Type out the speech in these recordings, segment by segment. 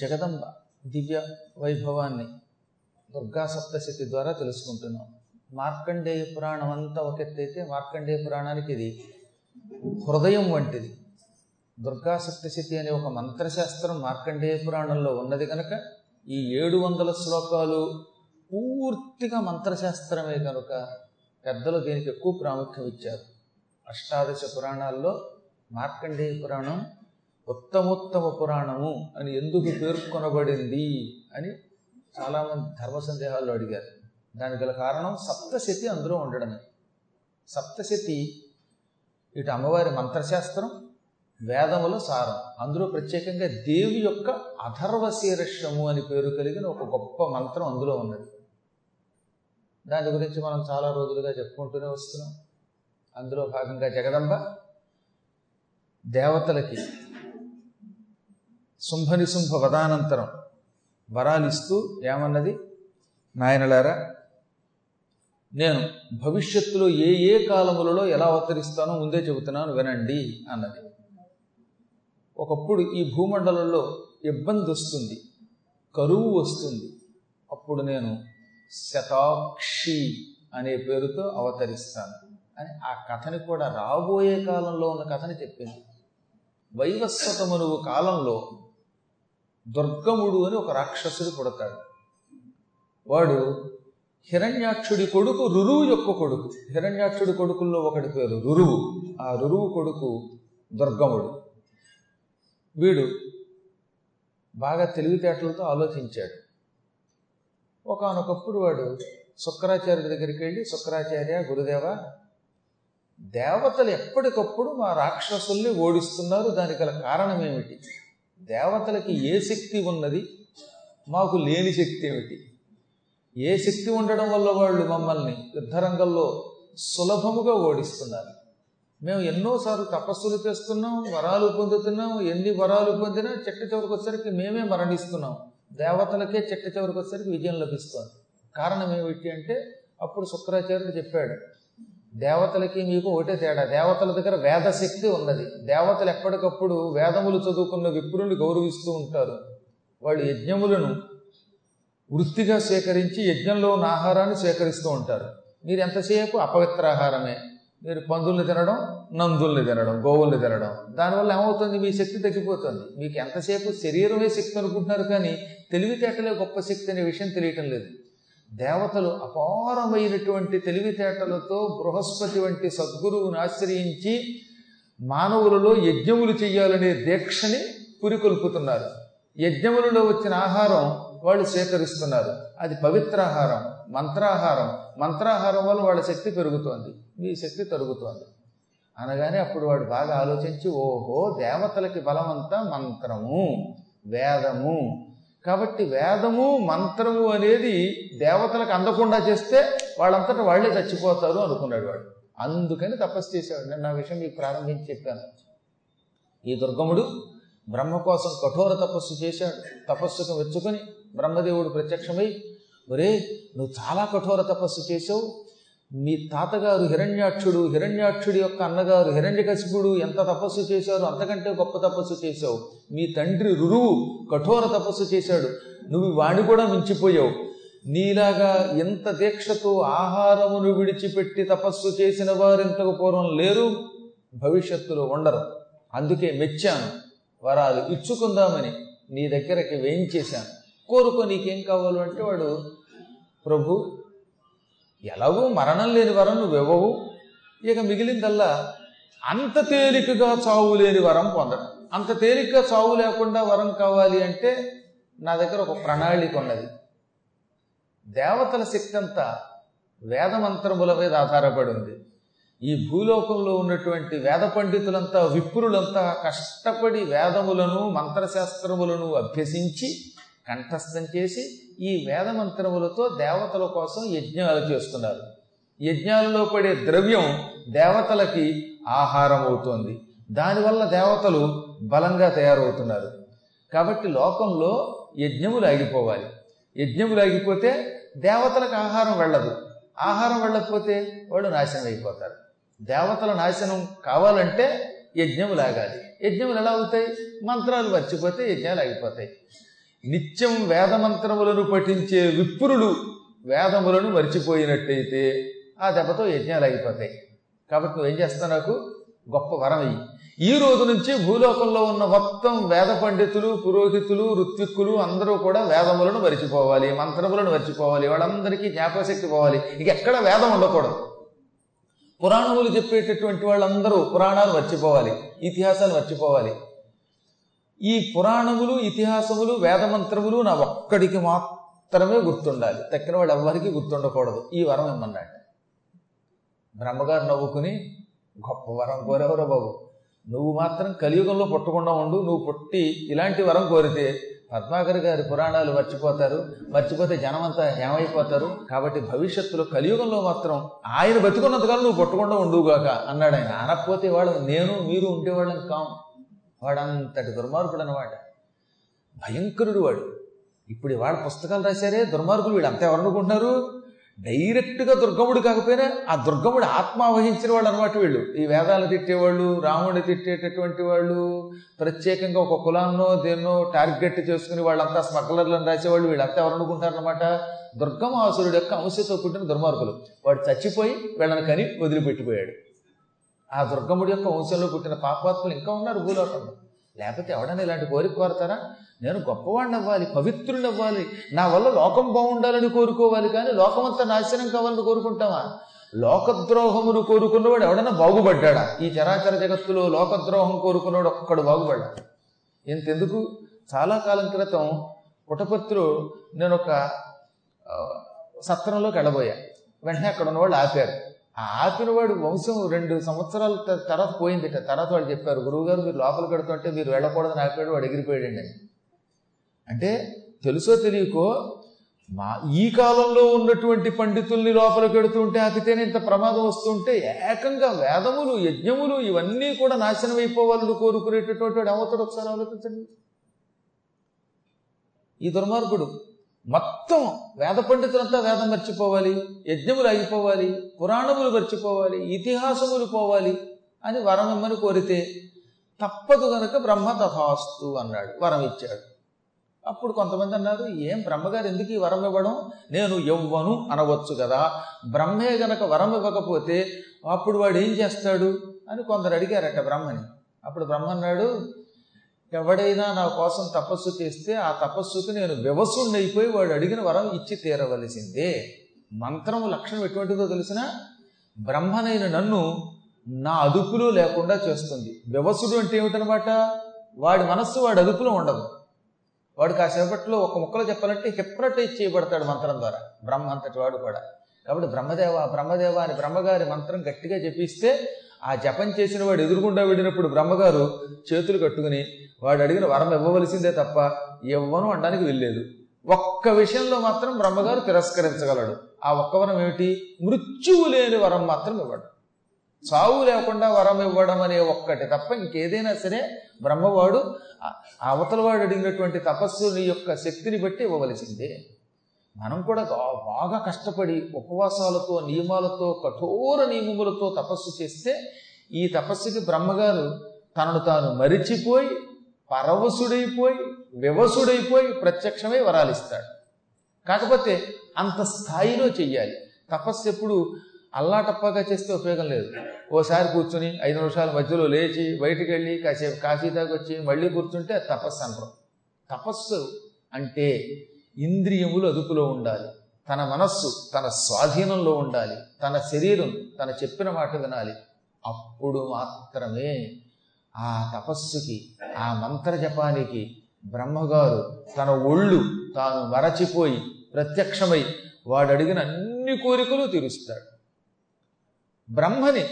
జగదంబ దివ్య వైభవాన్ని దుర్గా సప్తశతి ద్వారా తెలుసుకుంటున్నాం. మార్కండేయ పురాణం అంతా ఒక ఎత్తైతే మార్కండేయ పురాణానికి ఇది హృదయం వంటిది. దుర్గా సప్తశతి అనే ఒక మంత్రశాస్త్రం మార్కండేయ పురాణంలో ఉన్నది కనుక ఈ ఏడు వందల శ్లోకాలు పూర్తిగా మంత్రశాస్త్రమే కనుక పెద్దలు దీనికి ఎక్కువ ప్రాముఖ్యం ఇచ్చారు. అష్టాదశ పురాణాల్లో మార్కండేయ పురాణం ఉత్తమోత్తమ పురాణము అని ఎందుకు పేర్కొనబడింది అని చాలామంది ధర్మ సందేహాల్లో అడిగారు. దానికి గల కారణం సప్తశతి అందులో ఉండడమే. సప్తశతి ఇటు అమ్మవారి మంత్రశాస్త్రం వేదముల సారం. అందులో ప్రత్యేకంగా దేవి యొక్క అథర్వ అని పేరు కలిగిన ఒక గొప్ప మంత్రం అందులో ఉన్నది. దాని గురించి మనం చాలా రోజులుగా చెప్పుకుంటూనే వస్తున్నాం. అందులో భాగంగా జగదంబ దేవతలకి శుంభనిశుంభ వదానంతరం వరాలిస్తూ ఏమన్నది? నాయనలారా నేను భవిష్యత్తులో ఏ ఏ కాలములలో ఎలా అవతరిస్తానో ముందే చెబుతున్నాను వినండి అన్నది. ఒకప్పుడు ఈ భూమండలంలో ఇబ్బంది వస్తుంది కరువు వస్తుంది. అప్పుడు నేను శతాక్షి అనే పేరుతో అవతరిస్తాను అని ఆ కథని కూడా రాబోయే కాలంలో ఉన్న కథని చెప్పింది. వైవస్వతమనువు కాలంలో దుర్గముడు అని ఒక రాక్షసుడు పుడతాడు. వాడు హిరణ్యాక్షుడి కొడుకు రురువు యొక్క కొడుకు. హిరణ్యాక్షుడి కొడుకుల్లో ఒకటి పేరు రురువు. ఆ రురువు కొడుకు దుర్గముడు. వీడు బాగా తెలివితేటలతో ఆలోచించాడు. ఒకనొకప్పుడు వాడు శుక్రాచార్యుడి దగ్గరికి వెళ్ళి శుక్రాచార్య గురుదేవ దేవతలు ఎప్పటికప్పుడు మా రాక్షసుల్ని ఓడిస్తున్నారు. దానికి గల కారణం ఏమిటి దేవతలకి ఏ శక్తి ఉన్నది? మాకు లేని శక్తి ఏమిటి? ఏ శక్తి ఉండడం వల్ల వాళ్ళు మమ్మల్ని యుద్ధరంగంలో సులభముగా ఓడిస్తున్నారు. మేము ఎన్నోసార్లు తపస్సులు చేస్తున్నాం వరాలు పొందుతున్నాం ఎన్ని వరాలు పొందినా చెట్ట చివరికి వచ్చేసరికి మేమే మరణిస్తున్నాం. దేవతలకే చెట్ట చివరికి వచ్చేసరికి విజయం లభిస్తుంది. కారణం ఏమిటి అంటే అప్పుడు శుక్రాచార్యుడు చెప్పాడు దేవతలకి మీకు ఒకటే తేడా. దేవతల దగ్గర వేదశక్తి ఉన్నది. దేవతలు ఎప్పటికప్పుడు వేదములు చదువుకున్న విప్రుల్ని గౌరవిస్తూ ఉంటారు. వాళ్ళు యజ్ఞములను వృత్తిగా స్వీకరించి యజ్ఞంలో ఉన్న ఆహారాన్ని స్వీకరిస్తూ ఉంటారు. మీరు ఎంతసేపు అపవిత్ర ఆహారమే? మీరు పందుల్ని తినడం నందుల్ని తినడం గోవుల్ని తినడం. దానివల్ల ఏమవుతుంది? మీ శక్తి తగ్గిపోతుంది. మీకు ఎంతసేపు శరీరమే శక్తి అనుకుంటున్నారు కానీ తెలివితేటలే గొప్ప శక్తి అనే విషయం తెలియటం లేదు. దేవతలు అపారమైనటువంటి తెలివితేటలతో బృహస్పతి వంటి సద్గురువుని ఆశ్రయించి మానవులలో యజ్ఞములు చేయాలనే దీక్షని పురికొల్పుతున్నారు. యజ్ఞములలో వచ్చిన ఆహారం వాళ్ళు స్వీకరిస్తున్నారు. అది పవిత్రాహారం మంత్రాహారం. మంత్రాహారం వల్ల వాళ్ళ శక్తి పెరుగుతోంది. మీ శక్తి తరుగుతోంది. అనగానే అప్పుడు వాడు బాగా ఆలోచించి ఓహో దేవతలకి బలమంతా మంత్రము వేదము. కాబట్టి వేదము మంత్రము అనేది దేవతలకు అందకుండా చేస్తే వాళ్ళంతటా వాళ్ళే చచ్చిపోతారు అనుకున్నాడు వాడు. అందుకని తపస్సు చేశాడు నేను నా విషయం మీకు ప్రారంభించి చెప్పాను. ఈ దుర్గముడు బ్రహ్మ కోసం కఠోర తపస్సు చేశాడు. తపస్సుకు మెచ్చుకొని బ్రహ్మదేవుడు ప్రత్యక్షమై ఒరే నువ్వు చాలా కఠోర తపస్సు చేసావు మీ తాతగారు హిరణ్యాక్షుడు హిరణ్యాక్షుడి యొక్క అన్నగారు హిరణ్యకశిపుడు ఎంత తపస్సు చేశారు? అంతకంటే గొప్ప తపస్సు చేశావు. మీ తండ్రి రురువు కఠోర తపస్సు చేశాడు. నువ్వు వాణ్ణి కూడా మించిపోయావు. నీలాగా ఎంత దీక్షతో ఆహారమును విడిచిపెట్టి తపస్సు చేసిన వారు ఇంతకు పూర్వం లేరు? భవిష్యత్తులో ఉండరు. అందుకే మెచ్చాను. వరాలు ఇచ్చుకుందామని నీ దగ్గరకి వేయించేశాను. కోరుకో నీకేం కావాలో అంటే వాడు ప్రభు ఎలాగూ మరణం లేని వరం నువ్వు ఇవ్వవు ఇక మిగిలిందల్లా అంత తేలికగా చావు లేని వరం పొందడం. అంత తేలికగా చావు లేకుండా వరం కావాలి అంటే నా దగ్గర ఒక ప్రణాళిక ఉన్నది. దేవతల శక్తి అంతా వేదమంత్రముల మీద ఆధారపడి ఉంది. ఈ భూలోకంలో ఉన్నటువంటి వేద పండితులంతా విప్రులంతా కష్టపడి వేదములను మంత్రశాస్త్రములను అభ్యసించి కంఠస్థం చేసి ఈ వేద మంత్రములతో దేవతల కోసం యజ్ఞాలు చేస్తున్నారు. యజ్ఞాలలో పడే ద్రవ్యం దేవతలకి ఆహారం అవుతోంది దానివల్ల దేవతలు బలంగా తయారవుతున్నారు. కాబట్టి లోకంలో యజ్ఞములు ఆగిపోవాలి. యజ్ఞములు ఆగిపోతే దేవతలకు ఆహారం వెళ్ళదు. ఆహారం వెళ్ళకపోతే వాళ్ళు నాశనం అయిపోతారు. దేవతల నాశనం కావాలంటే యజ్ఞములు ఆగాలి. యజ్ఞములు ఎలా అవుతాయి? మంత్రాలు మర్చిపోతే యజ్ఞాలు ఆగిపోతాయి. నిత్యం వేదమంత్రములను పఠించే విప్రులు వేదములను మర్చిపోయినట్టయితే ఆ దెబ్బతో యజ్ఞాలు అయిపోతాయి కాబట్టి నువ్వేం చేస్తా నాకు? గొప్ప వరం ఈ రోజు నుంచి భూలోకంలో ఉన్న మొత్తం వేద పండితులు పురోహితులు ఋత్విక్కులు అందరూ కూడా వేదములను మరిచిపోవాలి మంత్రములను మర్చిపోవాలి వాళ్ళందరికీ జ్ఞాపకశక్తి పోవాలి. ఇక ఎక్కడ వేదం ఉండకూడదు. పురాణములు చెప్పేటటువంటి వాళ్ళందరూ పురాణాలు మర్చిపోవాలి ఇతిహాసాలు మర్చిపోవాలి. ఈ పురాణములు ఇతిహాసములు వేదమంత్రములు నా ఒక్కడికి మాత్రమే గుర్తుండాలి. తక్కిన వాళ్ళు ఎవ్వరికి గుర్తుండకూడదు. ఈ వరం ఇమ్మన్నాడు. బ్రహ్మగారు నవ్వుకుని గొప్ప వరం కోరేవరా బాబు. నువ్వు మాత్రం కలియుగంలో పుట్టకుండా ఉండు. నువ్వు పుట్టి ఇలాంటి వరం కోరితే పద్మాకర్ గారి పురాణాలు మర్చిపోతారు. మర్చిపోతే జనమంతా ఏమైపోతారు కాబట్టి భవిష్యత్తులో కలియుగంలో మాత్రం ఆయన బతుకున్నంతకాలం నువ్వు పుట్టకుండా ఉండుగాక అన్నాడు ఆయన. అనకపోతే వాళ్ళు నేను మీరు ఉండేవాళ్ళం కాం. వాడంతటి దుర్మార్గుడు అనమాట భయంకరుడు వాడు. ఇప్పుడు వాళ్ళ పుస్తకాలు రాశారే దుర్మార్గులు వీళ్ళు అంతా డైరెక్ట్గా దుర్గముడు కాకపోయినా ఆ దుర్గముడు ఆత్మ వహించిన వాళ్ళు అనమాట వీళ్ళు. ఈ వేదాలు తిట్టేవాళ్ళు రాముడిని తిట్టేటటువంటి వాళ్ళు ప్రత్యేకంగా ఒక కులాన్నో దేన్నో టార్గెట్ చేసుకుని వాళ్ళంతా స్మగ్లర్లను రాసేవాళ్ళు వీళ్ళంతా ఎవరనుకుంటారనమాట దుర్గమాసురుడు యొక్క అంశతో పుట్టిన దుర్మార్గులు. వాడు చచ్చిపోయి వీళ్ళని కని వదిలిపెట్టిపోయాడు. ఆ దుర్గముడి యొక్క వంశంలో పుట్టిన పాపాత్ములు ఇంకా ఉన్నారు భూలోకంలో. లేకపోతే ఎవడన్నా ఇలాంటి కోరిక కోరతారా? నేను గొప్పవాడిని అవ్వాలి పవిత్రుని అవ్వాలి నా వల్ల లోకం బాగుండాలని కోరుకోవాలి కానీ లోకమంతా నాశనం కావాలని కోరుకుంటామా లోకద్రోహమును కోరుకున్నవాడు ఎవడన్నా బాగుపడ్డాడా? ఈ చరాచర జగత్తులో లోకద్రోహం కోరుకున్నవాడు ఒక్కడు బాగుపడ్డా? ఇంతెందుకు? చాలా కాలం క్రితం పుటపత్రు నేను ఒక సత్రంలోకి వెళ్ళబోయా. వెంటనే అక్కడ ఉన్నవాళ్ళు ఆపారు. ఆ ఆపిన వాడు వంశం రెండు సంవత్సరాల తర్వాత పోయిందిట. తర్వాత వాళ్ళు చెప్పారు గురువుగారు మీరు లోపల కడుతుంటే మీరు వెళ్ళకూడదని ఆపాడు వాడు ఎగిరిపోయాడండి అని. అంటే తెలుసో తెలియకో మా ఈ కాలంలో ఉన్నటువంటి పండితుల్ని లోపల పెడుతుంటే ఆపితేనే ఇంత ప్రమాదం వస్తుంటే ఏకంగా వేదములు యజ్ఞములు ఇవన్నీ కూడా నాశనం అయిపోవాలని కోరుకునేటటువంటి వాడు ఏమవుతాడు ఒకసారి ఆలోచించండి. ఈ దుర్మార్గుడు మొత్తం వేద పండితులంతా వేదం మర్చిపోవాలి యజ్ఞములు అయిపోవాలి పురాణములు మర్చిపోవాలి ఇతిహాసములు పోవాలి అని వరం ఇమ్మని కోరితే తప్పదు గనక బ్రహ్మ తథాస్తు అన్నాడు వరం ఇచ్చాడు. అప్పుడు కొంతమంది అన్నారు ఏం బ్రహ్మగారు ఎందుకు ఈ వరం ఇవ్వడం? నేను ఇవ్వను అనవచ్చు కదా. బ్రహ్మే గనక వరం ఇవ్వకపోతే అప్పుడు వాడు ఏం చేస్తాడు? అని కొందరు అడిగారట బ్రహ్మని. అప్పుడు బ్రహ్మ అన్నాడు ఎవడైనా నా కోసం తపస్సు చేస్తే ఆ తపస్సుకి నేను వివసుణ్ణి వాడు అడిగిన వరం ఇచ్చి తీరవలసిందే. మంత్రము లక్షణం ఎటువంటిదో తెలిసిన బ్రహ్మనైన నన్ను నా అదుపులో లేకుండా చేస్తుంది. వివసుడు అంటే ఏమిటనమాట? వాడి మనస్సు వాడి అదుపులో ఉండదు. వాడు కాసేపట్లో ఒక ముక్కలో చెప్పాలంటే హిప్నటైజ్ చేయబడతాడు మంత్రం ద్వారా. బ్రహ్మ అంతటి వాడు కూడా. కాబట్టి బ్రహ్మదేవ బ్రహ్మదేవ అని బ్రహ్మగారి మంత్రం గట్టిగా జపిస్తే ఆ జపం చేసిన వాడు ఎదురుగుండా వెళ్ళినప్పుడు బ్రహ్మగారు చేతులు కట్టుకుని వాడు అడిగిన వరం ఇవ్వవలసిందే తప్ప ఇవ్వను అనడానికి వెళ్ళలేదు ఒక్క విషయంలో మాత్రం బ్రహ్మగారు తిరస్కరించగలడు. ఆ ఒక్క వరం ఏమిటి? మృత్యువు లేని వరం మాత్రం ఇవ్వడు. చావు లేకుండా వరం ఇవ్వడం అనే ఒక్కటి తప్ప ఇంకేదైనా సరే బ్రహ్మవాడు అవతలవాడు అడిగినటువంటి తపస్సుని యొక్క శక్తిని బట్టి ఇవ్వవలసిందే. మనం కూడా బాగా కష్టపడి ఉపవాసాలతో నియమాలతో కఠోర నియమములతో తపస్సు చేస్తే ఈ తపస్సుకి బ్రహ్మగారు తనను తాను మరిచిపోయి పరవశుడైపోయి వివసుడైపోయి ప్రత్యక్షమై వరాలిస్తాడు. కాకపోతే అంత స్థాయిలో చెయ్యాలి. తపస్సు ఎప్పుడు అల్లాటప్పగా చేస్తే ఉపయోగం లేదు. ఓసారి కూర్చుని ఐదు నిమిషాల మధ్యలో లేచి బయటికి వెళ్ళి కాసేపు కాఫీ తాగొచ్చి మళ్ళీ కూర్చుంటే తపస్సు అనరు. తపస్సు అంటే ఇంద్రియములు అదుపులో ఉండాలి. తన మనస్సు తన స్వాధీనంలో ఉండాలి. తన శరీరం తన చెప్పిన మాట వినాలి. అప్పుడు మాత్రమే ఆ తపస్సుకి ఆ మంత్ర జపానికి బ్రహ్మగారు తన ఒళ్ళు తాను మరచిపోయి ప్రత్యక్షమై వాడు అడిగిన అన్ని కోరికలు తీరుస్తాడు. బ్రహ్మని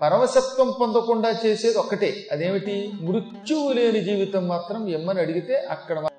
పరవశత్వం పొందకుండా చేసేది ఒక్కటే. అదేమిటి? మృత్యువు లేని జీవితం మాత్రం ఎమ్మని అడిగితే అక్కడ